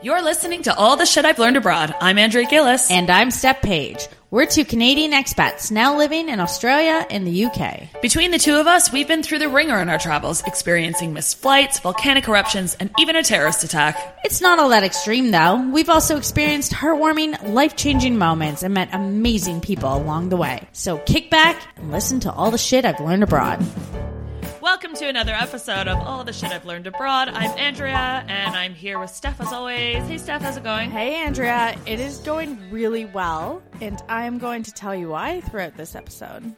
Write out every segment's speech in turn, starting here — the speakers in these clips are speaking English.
You're listening to All the Shit I've Learned Abroad. I'm Andrea Gillis. And I'm Steph Page. We're two Canadian expats now living in Australia and the UK. Between the two of us, we've been through the wringer in our travels, experiencing missed flights, volcanic eruptions, and even a terrorist attack. It's not all that extreme though. We've also experienced heartwarming, life changing moments and met amazing people along the way. So kick back and listen to all the shit I've learned abroad. Welcome to another episode of All the Shit I've Learned Abroad. I'm Andrea, and I'm here with Steph as always. Hey, Steph, how's it going? Hey, Andrea. It is going really well, and I am going to tell you why throughout this episode.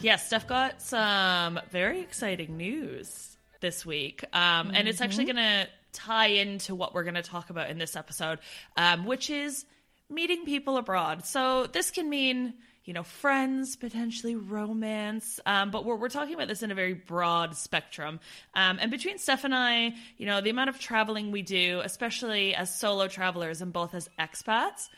Yes, Steph got some very exciting news this week, um, mm-hmm. and it's actually going to tie into what we're going to talk about in this episode, um, which is meeting people abroad. So this can mean you know, friends, potentially romance. Um, but we're, we're talking about this in a very broad spectrum. Um, and between Steph and I, you know, the amount of traveling we do, especially as solo travelers and both as expats,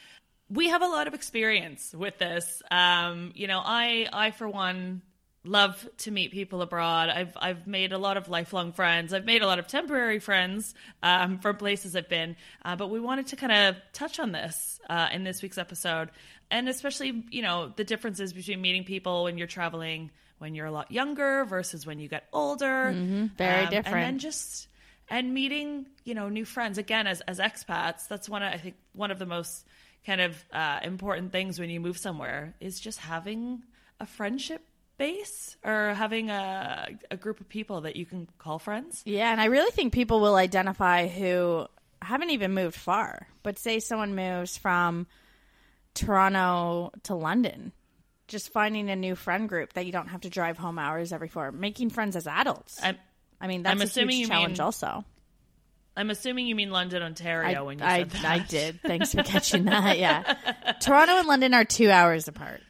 we have a lot of experience with this. Um, you know, I, I for one, love to meet people abroad. I've I've made a lot of lifelong friends. I've made a lot of temporary friends um, from places I've been. Uh, but we wanted to kind of touch on this uh, in this week's episode and especially you know the differences between meeting people when you're traveling when you're a lot younger versus when you get older mm-hmm. very um, different and then just and meeting you know new friends again as as expats that's one of, i think one of the most kind of uh, important things when you move somewhere is just having a friendship base or having a, a group of people that you can call friends yeah and i really think people will identify who haven't even moved far but say someone moves from Toronto to London. Just finding a new friend group that you don't have to drive home hours every four. Making friends as adults. I'm, i mean, that's I'm a assuming huge challenge. Mean, also, I'm assuming you mean London, Ontario. I, when you I, said that. I did. Thanks for catching that. Yeah, Toronto and London are two hours apart.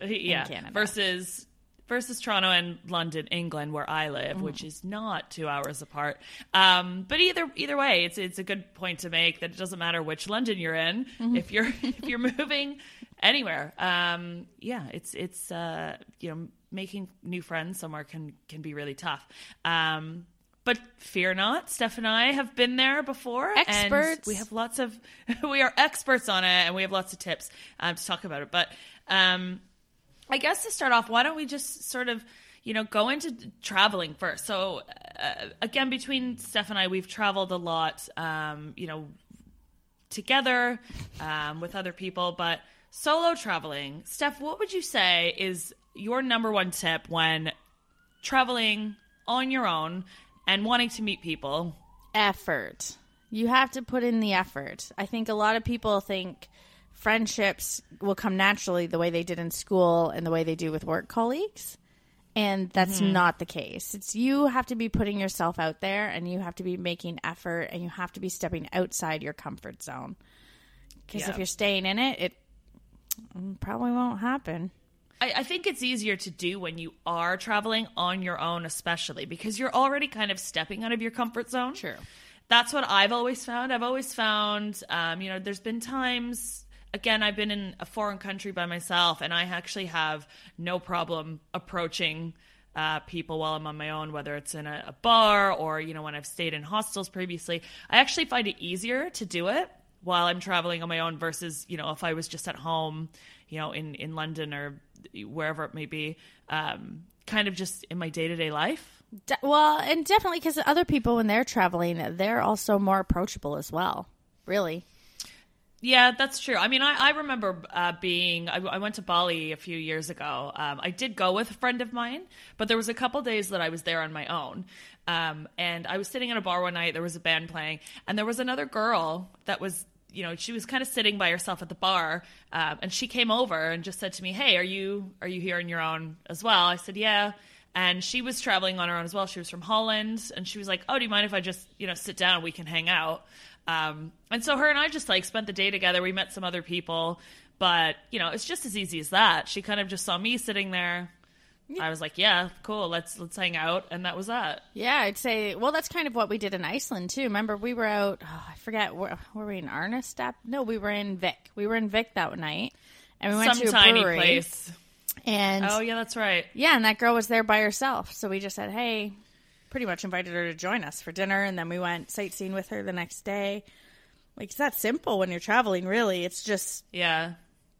Yeah, versus versus Toronto and London, England, where I live, mm. which is not two hours apart. Um, but either either way, it's it's a good point to make that it doesn't matter which London you're in. Mm-hmm. If you're if you're moving anywhere, um, yeah, it's it's uh, you know making new friends somewhere can can be really tough. Um, but fear not, Steph and I have been there before. Experts. we have lots of, we are experts on it, and we have lots of tips um, to talk about it. But um, I guess to start off, why don't we just sort of, you know, go into traveling first? So, uh, again, between Steph and I, we've traveled a lot, um, you know, together um, with other people, but solo traveling. Steph, what would you say is your number one tip when traveling on your own and wanting to meet people? Effort. You have to put in the effort. I think a lot of people think friendships will come naturally the way they did in school and the way they do with work colleagues. And that's mm-hmm. not the case. It's you have to be putting yourself out there and you have to be making effort and you have to be stepping outside your comfort zone. Because yeah. if you're staying in it, it probably won't happen. I, I, think it's easier to do when you are traveling on your own, especially because you're already kind of stepping out of your comfort zone. Sure. That's what I've always found. I've always found, um, you know, there's been times again, I've been in a foreign country by myself, and I actually have no problem approaching uh, people while I'm on my own, whether it's in a, a bar or you know when I've stayed in hostels previously. I actually find it easier to do it while I'm traveling on my own versus you know if I was just at home, you know in in London or wherever it may be, um, kind of just in my day to day life. De- well, and definitely because other people when they're traveling, they're also more approachable as well. Really. Yeah, that's true. I mean, I, I remember uh, being, I, I, went to Bali a few years ago. Um, I did go with a friend of mine, but there was a couple days that I was there on my own. Um, and I was sitting in a bar one night, there was a band playing, and there was another girl that was, you know, she was kind of sitting by herself at the bar. Um, and she came over and just said to me, Hey, are you, are you here on your own as well? I said, Yeah. And she was traveling on her own as well. She was from Holland. And she was like, Oh, do you mind if I just, you know, sit down? We can hang out. Um, and so her and I just like spent the day together. We met some other people, but you know, it's just as easy as that. She kind of just saw me sitting there. I was like, "Yeah, cool. Let's let's hang out," and that was that. Yeah, I'd say. Well, that's kind of what we did in Iceland too. Remember, we were out. Oh, I forget. Where, were we in Arnestad? No, we were in Vik. We were in Vik that night, and we went Some to a tiny brewery. place. And Oh yeah, that's right. yeah, and that girl was there by herself. So we just said, "Hey," pretty much invited her to join us for dinner, and then we went sightseeing with her the next day. Like it's that simple when you're traveling. Really, it's just Yeah.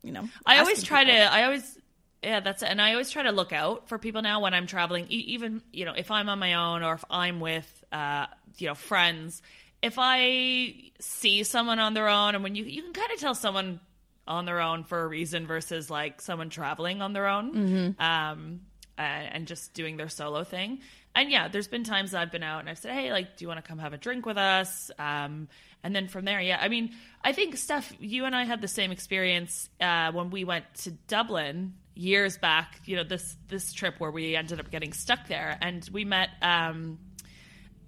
you know. I always try people. to. I always. Yeah, that's it. And I always try to look out for people now when I'm traveling. E- even you know, if I'm on my own or if I'm with, uh, you know, friends. If I see someone on their own, and when you you can kind of tell someone on their own for a reason versus like someone traveling on their own, Mm-hmm. um, and just doing their solo thing. And yeah, there's been times that I've been out and I've said, "Hey, like, do you want to come have a drink with us?" Um, and then from there, yeah, I mean, I think Steph, you and I had the same experience uh, when we went to Dublin years back. You know, this this trip where we ended up getting stuck there, and we met. Um,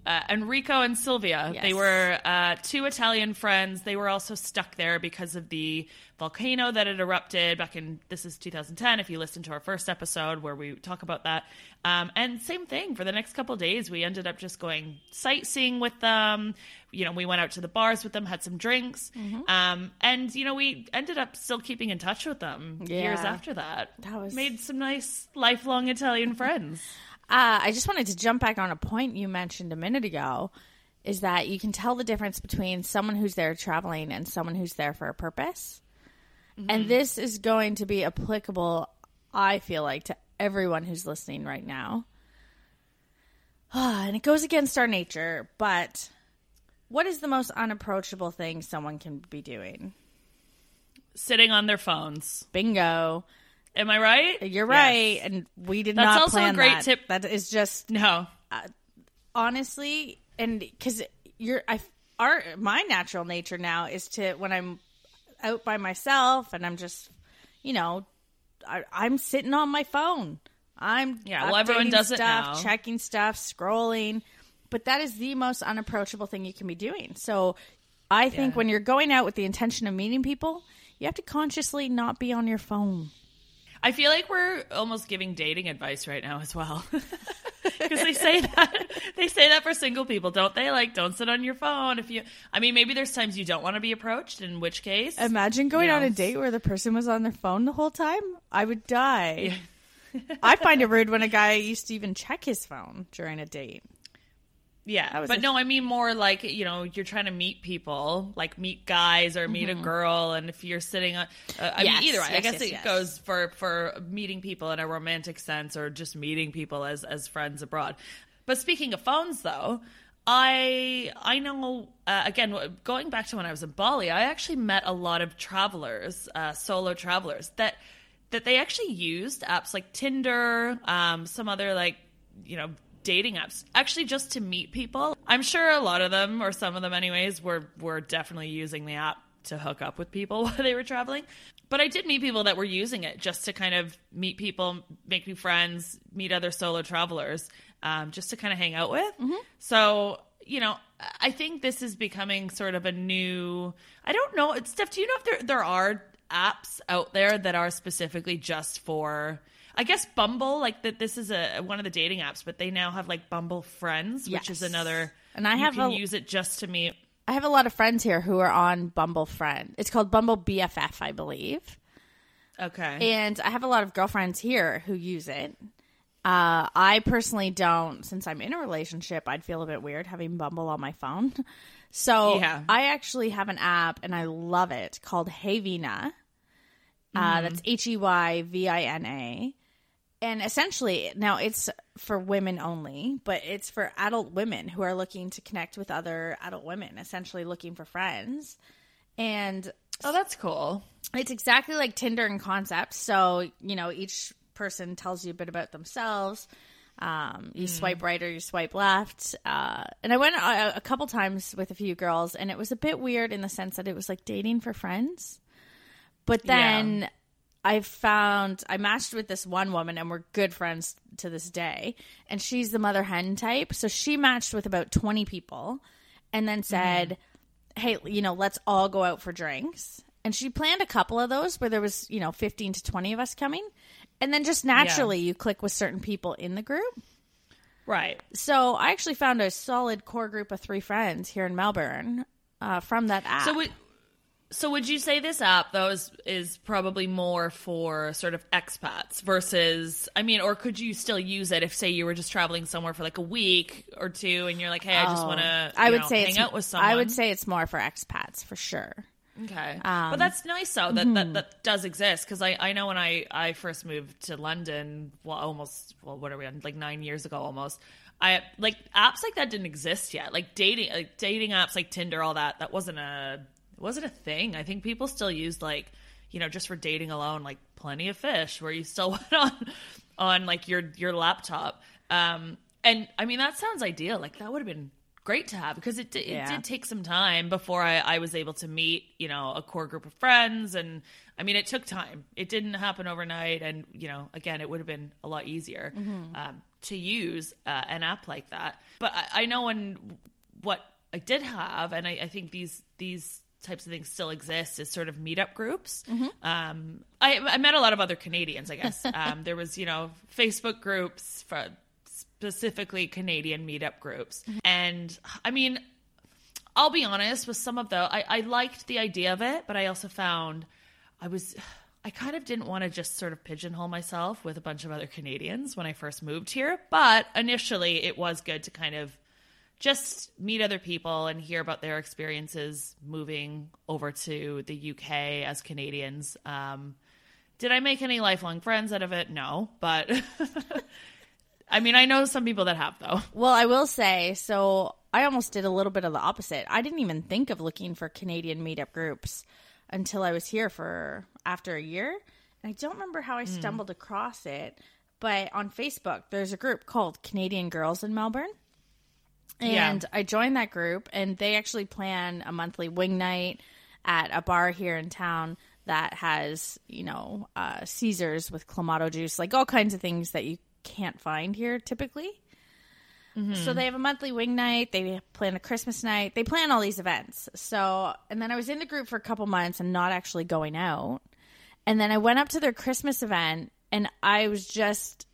uh, Enrico and Sylvia. Yes. They were uh, two Italian friends. They were also stuck there because of the volcano that had erupted back in this is 2010. If you listen to our first episode where we talk about that, um, and same thing for the next couple of days, we ended up just going sightseeing with them. You know, we went out to the bars with them, had some drinks, Mm-hmm. um, and you know, we ended up still keeping in touch with them years after that. That was- made some nice lifelong Italian friends. Uh, I just wanted to jump back on a point you mentioned a minute ago is that you can tell the difference between someone who's there traveling and someone who's there for a purpose. And this is going to be applicable, I feel like, to everyone who's listening right now. and it goes against our nature, but what is the most unapproachable thing someone can be doing? Sitting on their phones. Bingo. Am I right? You're Yes. right. And we did That's not That's also a great that. tip. That is just No. Uh, honestly and because you're i our my natural nature now is to when i'm out by myself and i'm just you know I, i'm sitting on my phone i'm Yeah, well, everyone does it stuff now. checking stuff scrolling but that is the most unapproachable thing you can be doing so i think Yeah. when you're going out with the intention of meeting people you have to consciously not be on your phone I feel like we're almost giving dating advice right now as well. Because they say that they say that for single people, don't they? Like, don't sit on your phone if you. I mean, maybe there's times you don't want to be approached. In which case, Imagine going on a date where the person was on their phone the whole time. I would die. I find it rude when a guy used to even check his phone during a date. Yeah. But a- no, I mean more like you know you're trying to meet people, like meet guys or meet a girl, and if you're sitting on, uh, I Mm-hmm. Yes, mean either way. I guess yes, it yes. goes for for meeting people in a romantic sense or just meeting people as as friends abroad. But speaking of phones, though. I I know uh, again going back to when I was in Bali, I actually met a lot of travelers, uh, solo travelers that that they actually used apps like Tinder, um, some other like you know dating apps, actually just to meet people. I'm sure a lot of them, or some of them anyways, were were definitely using the app to hook up with people while they were traveling. But I did meet people that were using it just to kind of meet people, make new friends, meet other solo travelers, um, just to kind of hang out with. So you know, I think this is becoming sort of a new. I don't know, Steph. Do you know if there there are apps out there that are specifically just for? I guess Bumble, like that. This is a one of the dating apps, but they now have like Bumble Friends, which is another. And I you have can a- use it just to meet. I have a lot of friends here who are on Bumble Friend. It's called Bumble BFF, I believe. Okay. And I have a lot of girlfriends here who use it. Uh, I personally don't, since I'm in a relationship, I'd feel a bit weird having Bumble on my phone. So Yeah. I actually have an app and I love it called Heyvina. Uh, that's H E Y V I N A. And essentially, now it's for women only, but it's for adult women who are looking to connect with other adult women, essentially looking for friends. And Oh, that's cool. it's exactly like Tinder in concept. So, you know, each person tells you a bit about themselves. Um, you swipe right or you swipe left. Uh, and I went a, a couple times with a few girls, and it was a bit weird in the sense that it was like dating for friends. But then Yeah. I found I matched with this one woman, and we're good friends to this day. And she's the mother hen type, so she matched with about twenty people, and then said, "Hey, you know, let's all go out for drinks." And she planned a couple of those where there was, you know, fifteen to twenty of us coming, and then just naturally you click with certain people in the group. Right. So I actually found a solid core group of three friends here in Melbourne uh, from that app. So would so would you say this app though is is probably more for sort of expats versus I mean, or could you still use it if say you were just traveling somewhere for like a week or two and you're like, hey, I just want to Oh, I would know, say hang out with someone. I would say it's more for expats for sure. Okay, Um, but that's nice though that mm-hmm. that, that does exist because I, I know when I, I first moved to London, well, almost well, what are we on like nine years ago almost. I like apps like that didn't exist yet. Like dating like dating apps like Tinder, all that that wasn't a wasn't a thing. I think people still used like you know just for dating alone, like Plenty of Fish, where you still went on on like your your laptop. Um, and I mean that sounds ideal. Like that would have been great to have because it, it Yeah. did take some time before I, I was able to meet you know a core group of friends and i mean it took time it didn't happen overnight and you know again it would have been a lot easier um, to use uh, an app like that but I, I know when what i did have and I, I think these these types of things still exist is sort of meetup groups um, I, I met a lot of other canadians i guess um, there was you know facebook groups for specifically Canadian meetup groups. And I mean, I'll be honest with some of the I, I liked the idea of it, but I also found I was I kind of didn't want to just sort of pigeonhole myself with a bunch of other Canadians when I first moved here. But initially it was good to kind of just meet other people and hear about their experiences moving over to the UK as Canadians. Um, did I make any lifelong friends out of it? No, but I mean, I know some people that have though. Well, I will say, so I almost did a little bit of the opposite. I didn't even think of looking for Canadian meetup groups until I was here for after a year. And I don't remember how I stumbled across it, but on Facebook, there's a group called Canadian Girls in Melbourne. Yeah. And I joined that group, and they actually plan a monthly wing night at a bar here in town that has, you know, uh, Caesars with Clamato juice, like all kinds of things that you can't find here typically. So they have a monthly wing night. They plan a Christmas night. They plan all these events. So, and then I was in the group for a couple months and not actually going out. And then I went up to their Christmas event and I was just,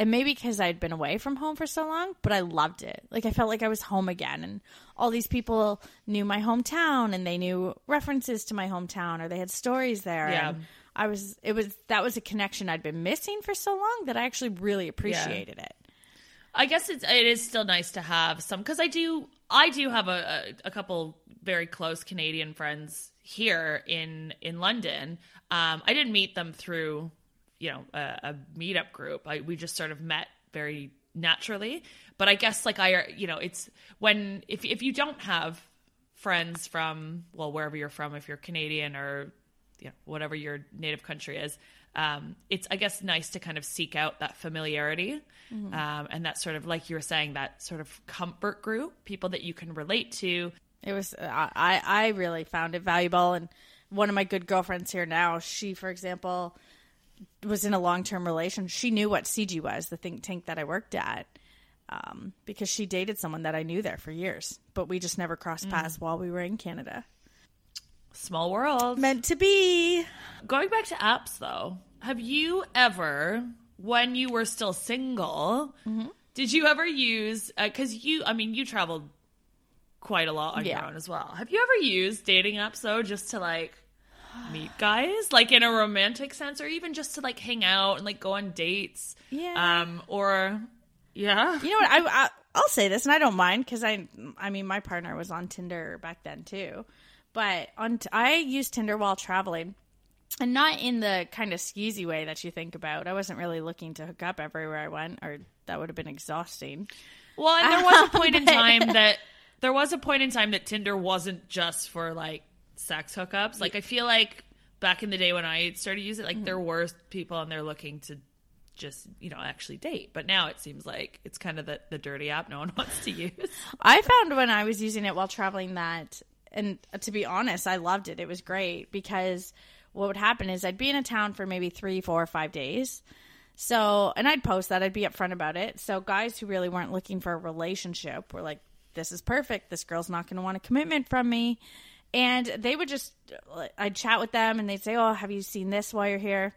and maybe because I'd been away from home for so long, but I loved it. Like I felt like I was home again. And all these people knew my hometown and they knew references to my hometown or they had stories there. Yeah. And I was, it was, that was a connection I'd been missing for so long that I actually really appreciated it. I guess it's it is still nice to have some because I do I do have a, a a couple very close Canadian friends here in in London. Um, I didn't meet them through you know a, a meetup group. I we just sort of met very naturally. But I guess like I you know it's when if if you don't have friends from well wherever you're from if you're Canadian or you know, whatever your native country is. Um, it's I guess nice to kind of seek out that familiarity um, and that sort of like you were saying that sort of comfort group, people that you can relate to. It was I I really found it valuable and one of my good girlfriends here now, she for example was in a long-term relation. She knew what CG was, the think tank that I worked at. Um, because she dated someone that I knew there for years, but we just never crossed paths while we were in Canada. Small world. Meant to be. Going back to apps though, have you ever, when you were still single, Mm-hmm. did you ever use? Because you, I mean, you traveled quite a lot on your own as well. Have you ever used dating apps though, just to like meet guys, like in a romantic sense, or even just to like hang out and like go on dates. Yeah. Um. Or yeah. You know what? I, I I'll say this, and I don't mind because I I mean my partner was on Tinder back then too, but on t- I used Tinder while traveling, and not in the kind of skeezy way that you think about. I wasn't really looking to hook up everywhere I went, or that would have been exhausting. Well, and there was a point in time that there was a point in time that Tinder wasn't just for like sex hookups. Like I feel like back in the day when I started using it, like there mm-hmm. were people on there looking to just you know actually date. But now it seems like it's kind of the, the dirty app no one wants to use. I found when I was using it while traveling that, and to be honest, I loved it. It was great because what would happen is I'd be in a town for maybe three, four, or five days. So, and I'd post that, I'd be upfront about it. So, guys who really weren't looking for a relationship were like, this is perfect. This girl's not going to want a commitment from me. And they would just, uh, I'd chat with them and they'd say, Oh, have you seen this while you're here?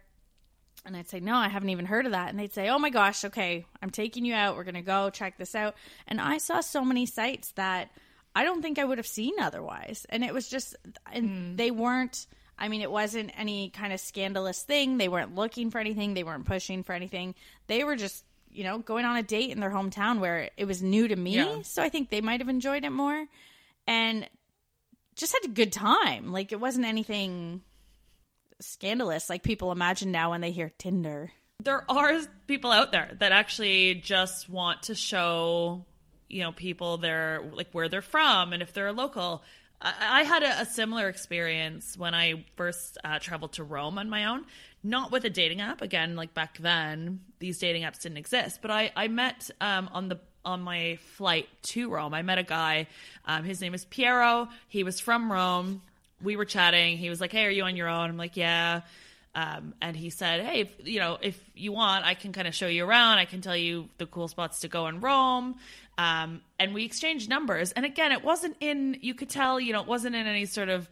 And I'd say, No, I haven't even heard of that. And they'd say, Oh my gosh, okay, I'm taking you out. We're going to go check this out. And I saw so many sites that I don't think I would have seen otherwise. And it was just, and hmm. they weren't, I mean, it wasn't any kind of scandalous thing. They weren't looking for anything, they weren't pushing for anything. They were just, you know, going on a date in their hometown where it was new to me. Yeah. So I think they might have enjoyed it more. And just had a good time. Like it wasn't anything scandalous like people imagine now when they hear Tinder. there are people out there that actually just want to show you know people their like where they're from and if they're a local i, I had a, a similar experience when i first uh, traveled to rome on my own not with a dating app again like back then these dating apps didn't exist but i i met um, on the on my flight to rome i met a guy um, his name is piero he was from rome we were chatting he was like hey are you on your own i'm like yeah um, and he said, "Hey, if, you know, if you want, I can kind of show you around. I can tell you the cool spots to go in Rome." Um, and we exchanged numbers. And again, it wasn't in. You could tell, you know, it wasn't in any sort of,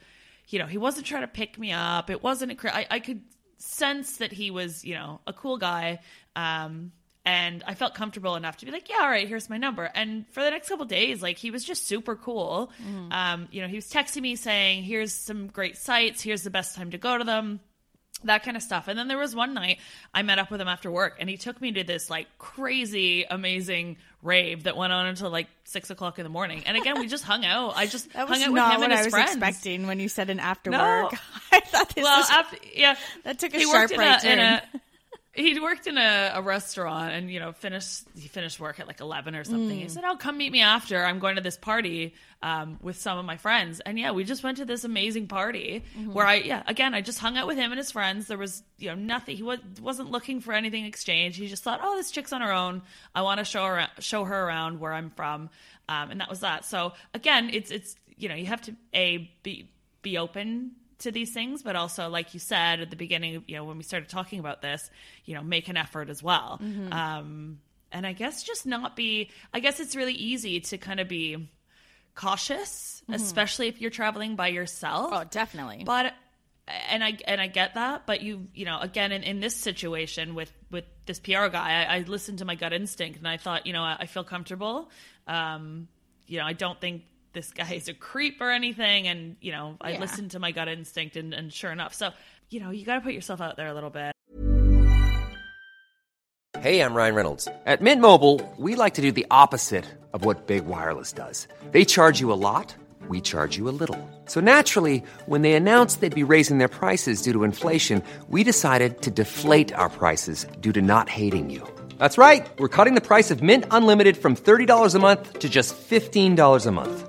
you know, he wasn't trying to pick me up. It wasn't. A, I, I could sense that he was, you know, a cool guy. Um, and I felt comfortable enough to be like, yeah, all right, here's my number. And for the next couple days, like he was just super cool. Um, you know, he was texting me saying, here's some great sites. Here's the best time to go to them that kind of stuff. And then there was one night I met up with him after work and he took me to this like crazy, amazing rave that went on until like six o'clock in the morning. And again, we just hung out. I just That was hung out with him what and I his was friends. expecting when you said an after No. work. I thought this Well, was after, yeah, that took a sharp right a, turn. a he worked in a, a restaurant and you know finished he finished work at like 11 or something. Mm. he said oh come meet me after. I'm going to this party um, with some of my friends. And yeah we just went to this amazing party Mm-hmm. where i yeah again i just hung out with him and his friends. There was you know nothing he was, wasn't looking for anything exchange. He just thought oh this chick's on her own. I want to show her show her around where i'm from. Um, and that was that. So again it's it's you know you have to a be be open to these things, but also, like you said at the beginning, you know, when we started talking about this, you know, make an effort as well. Um, and I guess just not be, I guess it's really easy to kind of be cautious, especially if you're traveling by yourself. oh, definitely. But and I and I get that, but you you know again in, in this situation with with this Piero guy, I, I listened to my gut instinct and I thought you know I, I feel comfortable. Um, you know I don't think this guy is a creep or anything, and you know I Yeah. listened to my gut instinct and, and sure enough, so you know you got to put yourself out there a little bit. Hey, I'm Ryan Reynolds. At Mint Mobile, we like to do the opposite of what Big Wireless does. They charge you a lot, we charge you a little. So naturally, when they announced they'd be raising their prices due to inflation, we decided to deflate our prices due to not hating you. That's right. We're cutting the price of Mint Unlimited from $30 a month to just $15 a month.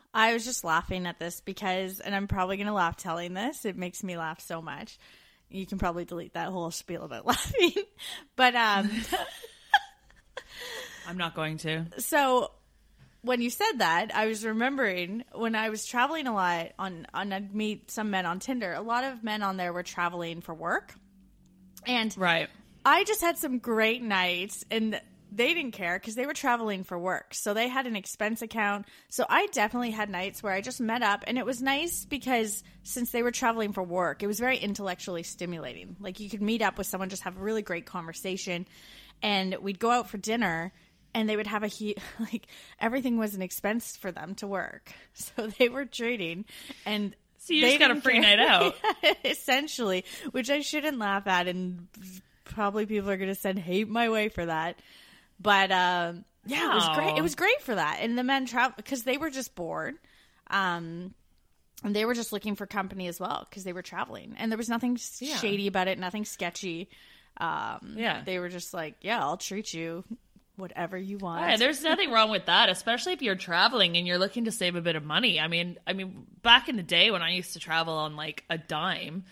I was just laughing at this because, and I'm probably going to laugh telling this. It makes me laugh so much. You can probably delete that whole spiel about laughing. But um I'm not going to. so when you said that, I was remembering when I was traveling a lot on on I'd meet some men on Tinder. A lot of men on there were traveling for work. And Right. I just had some great nights and they didn't care because they were traveling for work. So they had an expense account. So I definitely had nights where I just met up and it was nice because since they were traveling for work, it was very intellectually stimulating. Like you could meet up with someone, just have a really great conversation and we'd go out for dinner and they would have a he like everything was an expense for them to work. So they were trading and So you they just got a free care. night out. essentially, which I shouldn't laugh at, and probably people are going to send hate my way for that. But um, yeah, it was great. It was great for that, and the men travel because they were just bored. Um, and they were just looking for company as well because they were traveling, and there was nothing shady about it, nothing sketchy. Um, Yeah. they were just like, "Yeah, I'll treat you whatever you want." Yeah, there's nothing wrong with that, especially if you're traveling and you're looking to save a bit of money. I mean, I mean, back in the day when I used to travel on like a dime,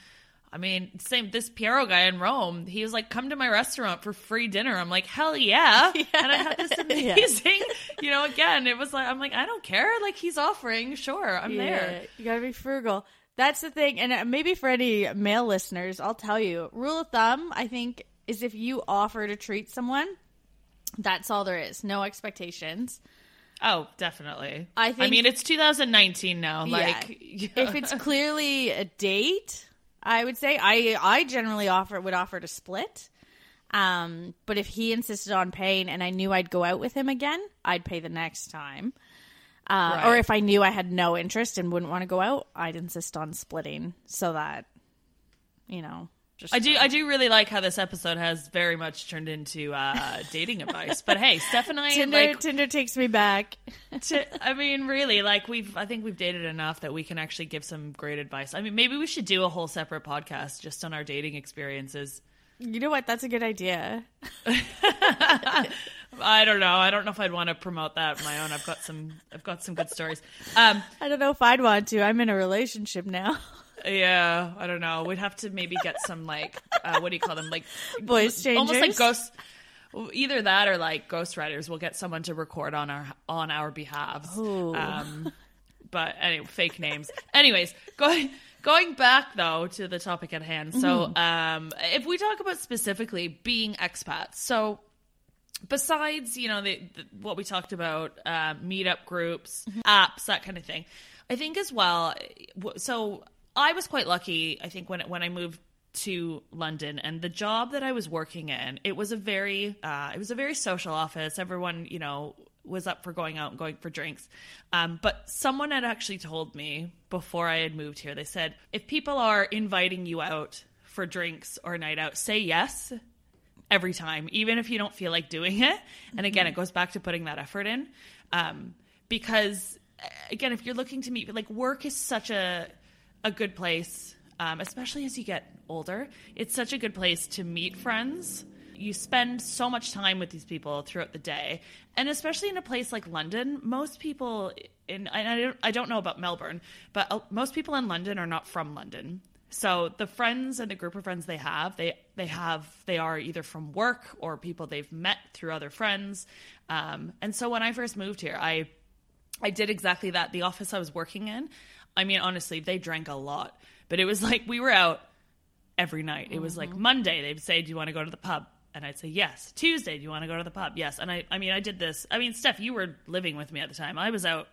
I mean, same this Piero guy in Rome, he was like, "Come to my restaurant for free dinner." I'm like, "Hell yeah!" And I had this amazing, you know. Again, it was like, I'm like, I don't care. Like he's offering, sure, I'm there. You gotta be frugal. That's the thing. And uh, maybe for any male listeners, I'll tell you rule of thumb, I think, is if you offer to treat someone, that's all there is. No expectations. Oh, definitely. I think. I mean, it's 2019 now. Like, yeah. if it's clearly a date, I would say I I generally offer would offer to split. Um, but if he insisted on paying and I knew I'd go out with him again, I'd pay the next time. Uh, Or if I knew I had no interest and wouldn't want to go out, I'd insist on splitting so that, you know, just I do. I do really like how this episode has very much turned into uh, dating advice. But hey, Steph and I Tinder. like Tinder takes me back. to, I mean, really, like we've, I think we've dated enough that we can actually give some great advice. I mean, maybe we should do a whole separate podcast just on our dating experiences. You know what? That's a good idea. I don't know. I don't know if I'd want to promote that on my own. I've got some, I've got some good stories. Um, I don't know if I'd want to. I'm in a relationship now. yeah, I don't know. We'd have to maybe get some like, uh, what do you call them? Like Voice almost like changers? ghost. Either that or like ghostwriters. We'll get someone to record on our on our behalves. Um, but anyway, fake names. Anyways, going going back though to the topic at hand. So, um, if we talk about specifically being expats, so besides you know the, the what we talked about uh, meetup groups apps that kind of thing i think as well so i was quite lucky i think when when i moved to london and the job that i was working in it was a very uh, it was a very social office everyone you know was up for going out and going for drinks um, but someone had actually told me before i had moved here they said if people are inviting you out for drinks or a night out say yes every time, even if you don't feel like doing it. And again, it goes back to putting that effort in. Um, because uh, again, if you're looking to meet, like work is such a a good place, um, especially as you get older. It's such a good place to meet friends. You spend so much time with these people throughout the day, and especially in a place like London, most people in I don't I don't know about Melbourne, but uh, most people in London are not from London. So the friends and the group of friends they have, they they have they are either from work or people they've met through other friends. Um, and so when I first moved here, I I did exactly that. The office I was working in, I mean, honestly, they drank a lot, but it was like we were out every night. It was like mm-hmm. Monday, they'd say, "Do you want to go to the pub?" And I'd say yes. Tuesday, do you want to go to the pub? Yes. And I, I mean, I did this. I mean, Steph, you were living with me at the time. I was out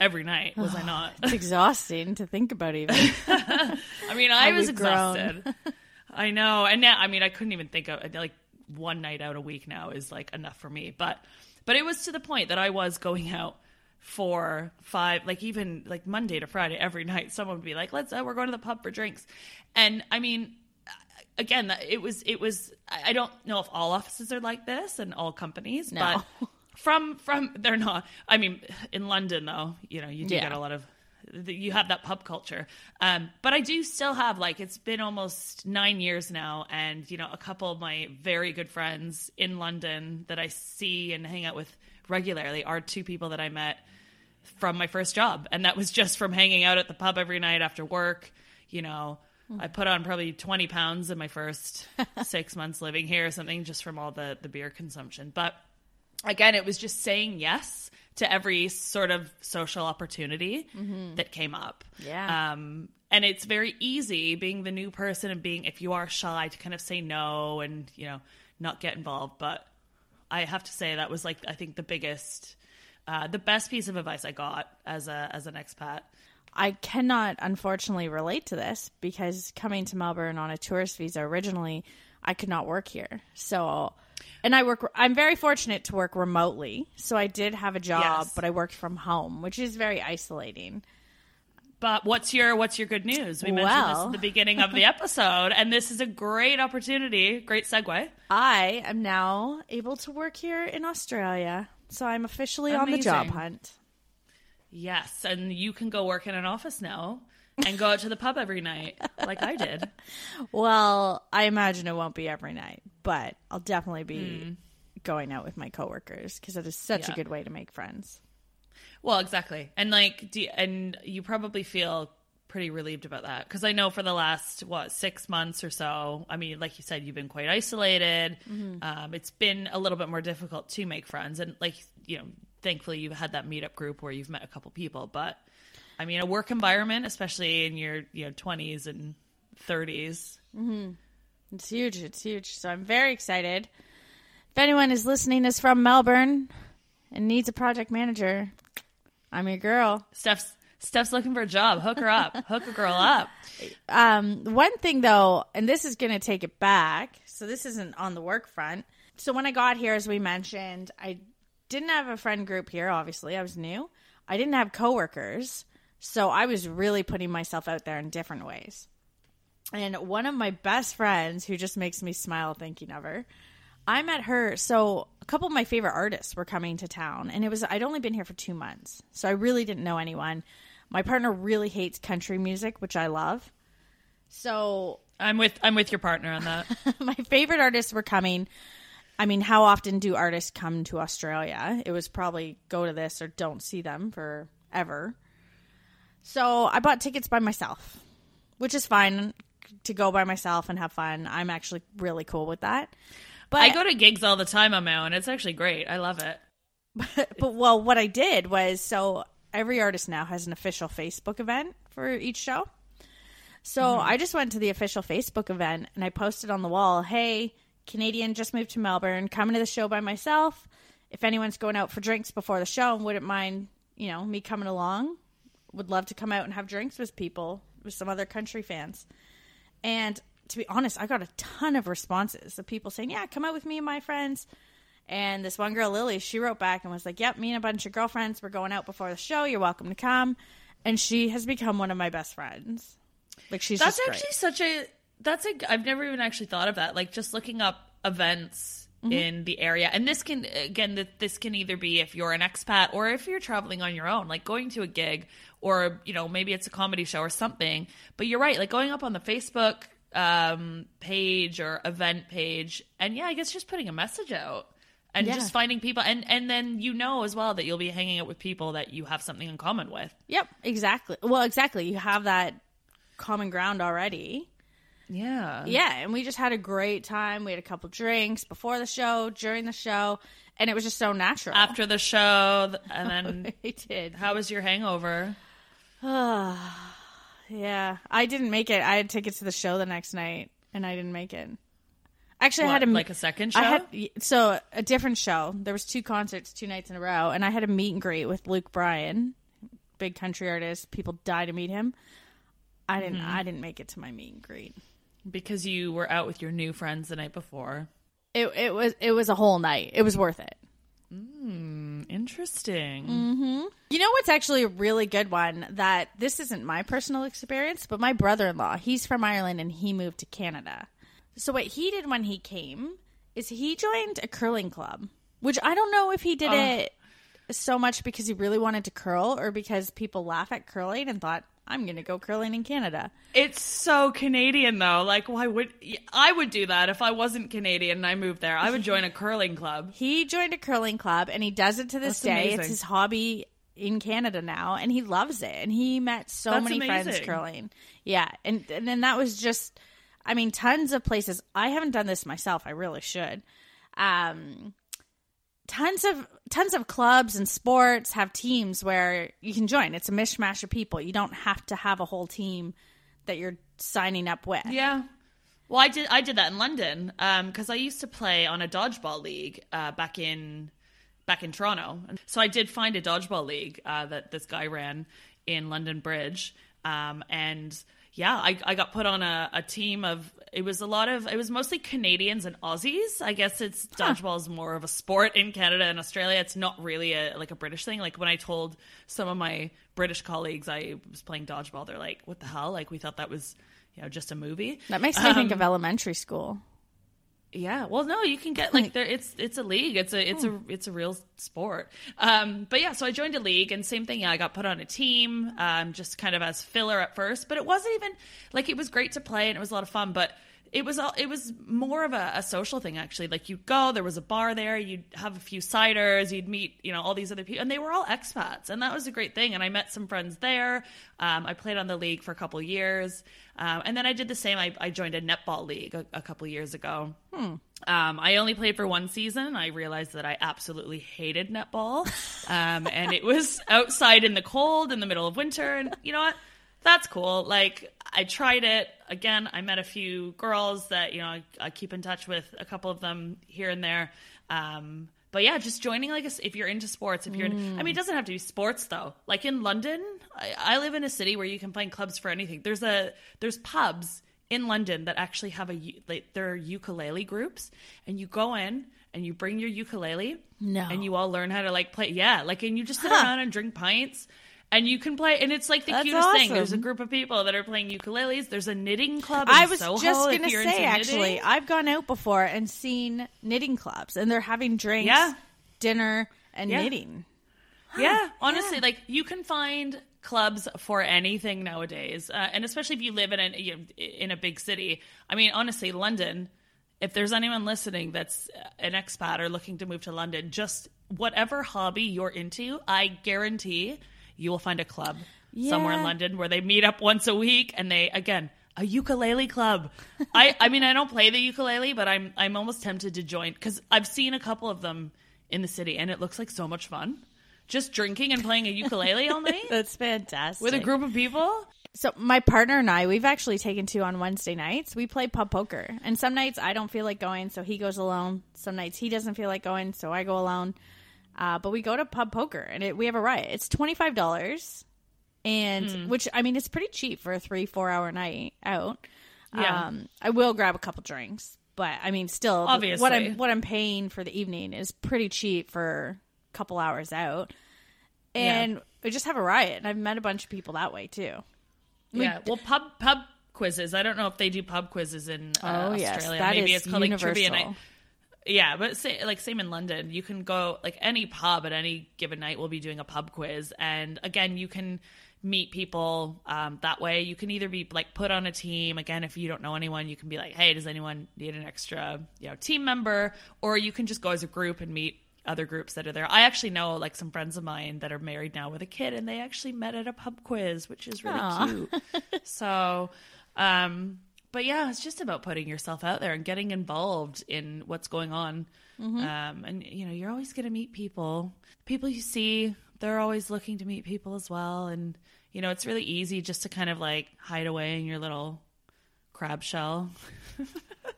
every night, was I not? It's exhausting to think about even. I mean, I How was we've grown. exhausted. I know, and now, I mean, I couldn't even think of like one night out a week now is like enough for me. But, but it was to the point that I was going out for five, like even like Monday to Friday every night. Someone would be like, "Let's, uh, we're going to the pub for drinks," and I mean, again, it was it was. I I don't know if all offices are like this and all companies, No. but from from they're not. I mean, in London though, you know, you do Yeah. get a lot of. You have that pub culture, um, but I do still have like it's been almost nine years now, and you know a couple of my very good friends in London that I see and hang out with regularly are two people that I met from my first job. And that was just from hanging out at the pub every night after work. You know i put on probably 20 pounds in my first six months living here or something just from all the the beer consumption. But again it was just saying yes to every sort of social opportunity that came up. Yeah. um and it's very easy being the new person and being if you are shy to kind of say no and you know not get involved. But i have to say that was like i think the biggest uh, the best piece of advice I got as a as an expat. I cannot unfortunately relate to this because coming to Melbourne on a tourist visa originally, I could not work here. So, and I work. I'm very fortunate to work remotely. So I did have a job, Yes. but I worked from home, which is very isolating. But what's your what's your good news? We mentioned this Well. at the beginning of the episode, and this is a great opportunity, great segue. I am now able to work here in Australia. So I'm officially on the job hunt. Yes, and you can go work in an office now and go out to the pub every night, like I did. Well, I imagine it won't be every night, but I'll definitely be hmm. going out with my coworkers because it is such a good way to make friends. Well, exactly, and like, do, and you probably feel pretty relieved about that because I know for the last what six months or so. I mean, like you said, you've been quite isolated. Um, it's been a little bit more difficult to make friends, and like you know, thankfully you've had that meetup group where you've met a couple people. But I mean, a work environment, especially in your you know twenties and thirties. It's huge. It's huge. So I'm very excited. If anyone is listening is from Melbourne and needs a project manager, I'm your girl. Steph's Steph's looking for a job. Hook her up. Hook a girl up. Um, one thing though, and this is going to take it back. So this isn't on the work front. So when I got here, as we mentioned, I didn't have a friend group here. Obviously, I was new. I didn't have coworkers, so I was really putting myself out there in different ways. And one of my best friends, who just makes me smile thinking of her, I met her. So a couple of my favorite artists were coming to town, and it was I'd only been here for two months, so I really didn't know anyone. My partner really hates country music, which I love. So I'm with I'm with your partner on that. my favorite artists were coming. I mean, how often do artists come to Australia? It was probably go to this or don't see them forever. So I bought tickets by myself, which is fine to go by myself and have fun. I'm actually really cool with that. But I go to gigs all the time on my own. It's actually great. I love it. but well, what I did was so every artist now has an official Facebook event for each show. So mm-hmm. I just went to the official Facebook event and I posted on the wall, "Hey, Canadian just moved to Melbourne, coming to the show by myself. If anyone's going out for drinks before the show and wouldn't mind, you know, me coming along, would love to come out and have drinks with people, with some other country fans." And to be honest, I got a ton of responses of people saying, "Yeah, come out with me and my friends." And this one girl, Lily, she wrote back and was like, Yep, me and a bunch of girlfriends, we're going out before the show. You're welcome to come. And she has become one of my best friends. Like, she's That's just great. actually such a that's a I've never even actually thought of that. Like just looking up events Mm-hmm. in the area. And this can again that this can either be if you're an expat or if you're traveling on your own, like going to a gig or you know, maybe it's a comedy show or something. But you're right, like going up on the Facebook um page or event page and yeah, I guess just putting a message out. And Yeah. just finding people and and then you know as well that you'll be hanging out with people that you have something in common with. Yep, exactly. Well, exactly. You have that common ground already. Yeah. Yeah, and we just had a great time. We had a couple drinks before the show, during the show, and it was just so natural. After the show and then we did. How was your hangover? Yeah, I didn't make it. I had tickets to the show the next night, and I didn't make it. Actually, I had a like a second show? I had so a different show. There was two concerts, two nights in a row, and I had a meet and greet with Luke Bryan, big country artist. People die to meet him. I didn't. Mm-hmm. I didn't make it to my meet and greet. because you were out with your new friends the night before. It it was it was a whole night. It was worth it. Interesting. Mm-hmm. You know what's actually a really good one that this isn't my personal experience, but my brother-in-law, he's from Ireland and he moved to Canada. So what he did when he came is he joined a curling club, which I don't know if he did it so much because he really wanted to curl or because people laugh at curling and thought I'm going to go curling in Canada. It's so Canadian though. Like, why would I would do that if I wasn't Canadian and I moved there? I would join a curling club. He joined a curling club and he does it to this That's day. amazing. It's his hobby in Canada now and he loves it. And he met so That's many friends curling. Yeah. And and then that was just I mean tons of places. I haven't done this myself. I really should. Um tons of tons of clubs and sports have teams where you can join. It's a mishmash of people. You don't have to have a whole team that you're signing up with. Yeah. Well, I did. I did that in London because I used to play on a dodgeball league uh, back in back in Toronto. So I did find a dodgeball league uh, that this guy ran in London Bridge, um, and yeah, I, I got put on a, a team of. It was a lot of. It was mostly Canadians and Aussies. I guess it's dodgeball is more of a sport in Canada and Australia. It's not really a like a British thing. Like when I told some of my British colleagues I was playing dodgeball, they're like, "What the hell?" Like we thought that was. You know, just a movie. That makes me think Um, of elementary school. Yeah, well, no, you can get like there. It's it's a league. It's a it's a it's a real sport. Um, but yeah, so I joined a league, and same thing. Yeah, I got put on a team, um, just kind of as filler at first. But it wasn't even like it was great to play, and it was a lot of fun. But it was all it was more of a, a social thing actually. Like you'd go, there was a bar there, you'd have a few ciders, you'd meet you know all these other people, and they were all expats, and that was a great thing. And I met some friends there. Um, I played on the league for a couple years, um, and then I did the same. I, I joined a netball league a, a couple years ago. Um, I only played for one season. I realized that I absolutely hated netball, um, and it was outside in the cold in the middle of winter. And you know what? That's cool. Like I tried it again. I met a few girls that you know I, I keep in touch with. A couple of them here and there. Um, but yeah, just joining like a if you're into sports, if you're, in, I mean, it doesn't have to be sports though. Like in London, I, I live in a city where you can find clubs for anything. There's a there's pubs in London that actually have a like they're ukulele groups, and you go in and you bring your ukulele, No. and you all learn how to like play. Yeah, like and you just sit around and drink pints. And you can play, and it's like the That's cutest thing. There's a group of people that are playing ukuleles. There's a knitting club. I was Soho just gonna say actually. I've gone out before and seen knitting clubs, and they're having drinks, Yeah. dinner, and Yeah. knitting. Yeah, honestly, like you can find clubs for anything nowadays, uh, and especially if you live in a you know, in a big city. I mean, honestly, London. If there's anyone listening that's an expat or looking to move to London, just whatever hobby you're into, I guarantee you will find a club somewhere in London where they meet up once a week and they again a ukulele club. I I mean I don't play the ukulele, but I'm I'm almost tempted to join because I've seen a couple of them in the city and it looks like so much fun. Just drinking and playing a ukulele all night That's fantastic. with a group of people. So my partner and I, we've actually taken two on Wednesday nights. We play pub poker, and some nights I don't feel like going, so he goes alone. Some nights he doesn't feel like going, so I go alone. Uh, but we go to pub poker, and it, we have a riot. It's twenty five dollars, and Hmm. which I mean, it's pretty cheap for a three four hour night out. Yeah. Um, I will grab a couple drinks, but I mean, still, Obviously. what I'm what I'm paying for the evening is pretty cheap for couple hours out. And we just have a riot. And I've met a bunch of people that way too. Yeah, well, pub pub quizzes. I don't know if they do pub quizzes in uh, Oh, yes, Australia. that Maybe is it's called like trivia universal. night. Yeah, but say, like same in London, you can go like any pub at any given night will be doing a pub quiz, and again, you can meet people um, that way. You can either be like put on a team. Again, if you don't know anyone, you can be like, "Hey, does anyone need an extra you know team member?" Or you can just go as a group and meet other groups that are there. I actually know like some friends of mine that are married now with a kid, and they actually met at a pub quiz, which is really Aw. cute. so, um, but yeah, it's just about putting yourself out there and getting involved in what's going on. Um, and you know, you're always going to meet people. People you see, they're always looking to meet people as well. And you know, it's really easy just to kind of like hide away in your little crab shell.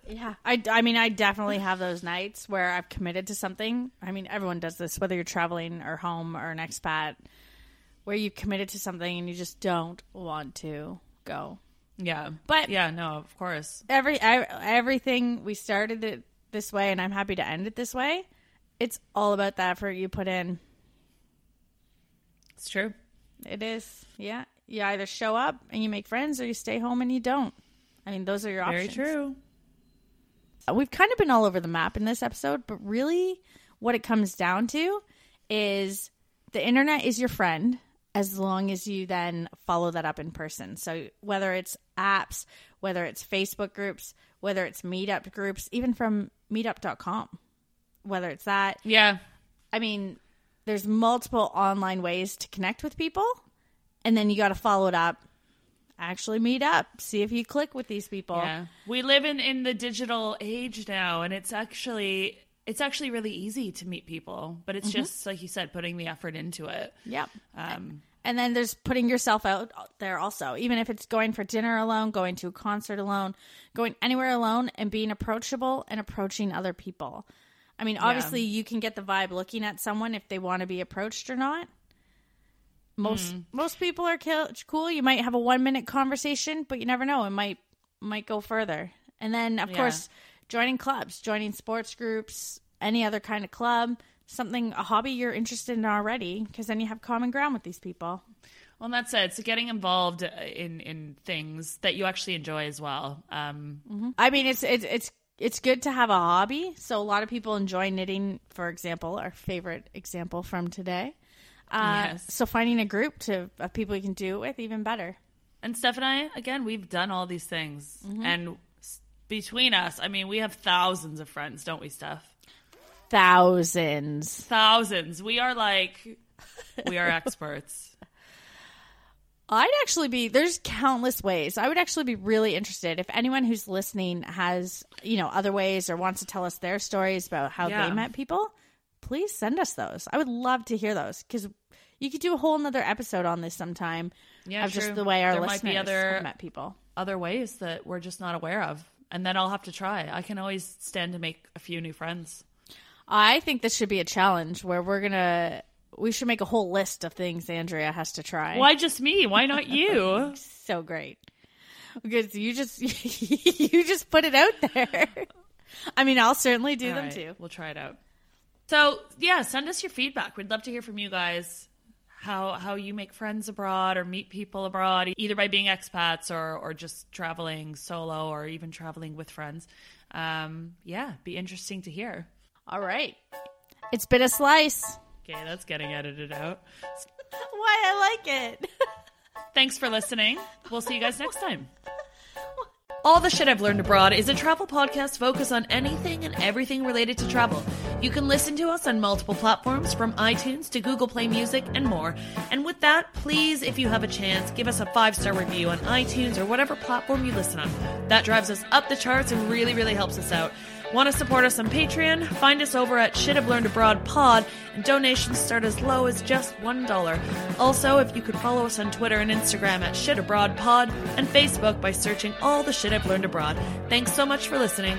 Yeah, I, I mean, I definitely have those nights where I've committed to something. I mean, everyone does this, whether you're traveling or home or an expat, where you've committed to something and you just don't want to go. Yeah, But- yeah, no, of course, Every I, everything we started it this way, and I'm happy to end it this way. It's all about the effort you put in. it's true. It is, yeah. You either show up and you make friends, or you stay home and you don't. I mean, those are your Very options. Very true. Uh, we've kind of been all over the map in this episode, but really what it comes down to is the internet is your friend as long as you then follow that up in person. So whether it's apps, whether it's Facebook groups, whether it's meetup groups, even from meetup.com, whether it's that. Yeah. I mean, there's multiple online ways to connect with people, and then you got to follow it up. Actually, meet up, see if you click with these people. Yeah. We live in in the digital age now and it's actually it's actually really easy to meet people, but it's just like you said putting the effort into it. Yep. Um And then there's putting yourself out there also, even if it's going for dinner alone, going to a concert alone, going anywhere alone, and being approachable and approaching other people. I mean, obviously, you can get the vibe looking at someone if they want to be approached or not. Most Mm. most people are kill- cool. You might have a one minute conversation, but you never know. It might might go further. And then, of Yeah. course, joining clubs, joining sports groups, any other kind of club, something a hobby you're interested in already, because then you have common ground with these people. well that's it. So getting involved uh, in in things that you actually enjoy as well. Um I mean, it's it's it's it's good to have a hobby. So a lot of people enjoy knitting, for example, our favorite example from today. Uh, Yes. So finding a group to of people you can do it with, even better. And Steph and I, again, we've done all these things. Mm-hmm. And s- between us, I mean, we have thousands of friends, don't we, Steph? Thousands. Thousands. We are like, we are experts. I'd actually be there's countless ways. I would actually be really interested if anyone who's listening has, you know, other ways or wants to tell us their stories about how Yeah. they met people, please send us those. I would love to hear those cuz you could do a whole nother episode on this sometime Yeah, of just the way our There might listeners be other- met people. Other ways that we're just not aware of. And then I'll have to try. I can always stand to make a few new friends. I think this should be a challenge where we're going to we should make a whole list of things Andrea has to try. Why just me? Why not you? so great because you just you just put it out there. I mean, I'll certainly do All them right, too. We'll try it out. So yeah, send us your feedback. We'd love to hear from you guys. How how you make friends abroad or meet people abroad, either by being expats or or just traveling solo or even traveling with friends. Um, yeah, be interesting to hear. All right, it's been a slice. Okay, that's getting edited out. Why I like it. Thanks for listening. We'll see you guys next time. All the Shit I've Learned Abroad is a travel podcast focused on anything and everything related to travel. You can listen to us on multiple platforms from iTunes to Google Play Music and more. And with that, please, if you have a chance, give us a five star review on iTunes or whatever platform you listen on. That drives us up the charts and really, really helps us out. Want to support us on Patreon? Find us over at Shit I've Learned Abroad Pod, and donations start as low as just $1. Also, if you could follow us on Twitter and Instagram at Shit Abroad Pod, and Facebook by searching all the shit I've learned abroad. Thanks so much for listening.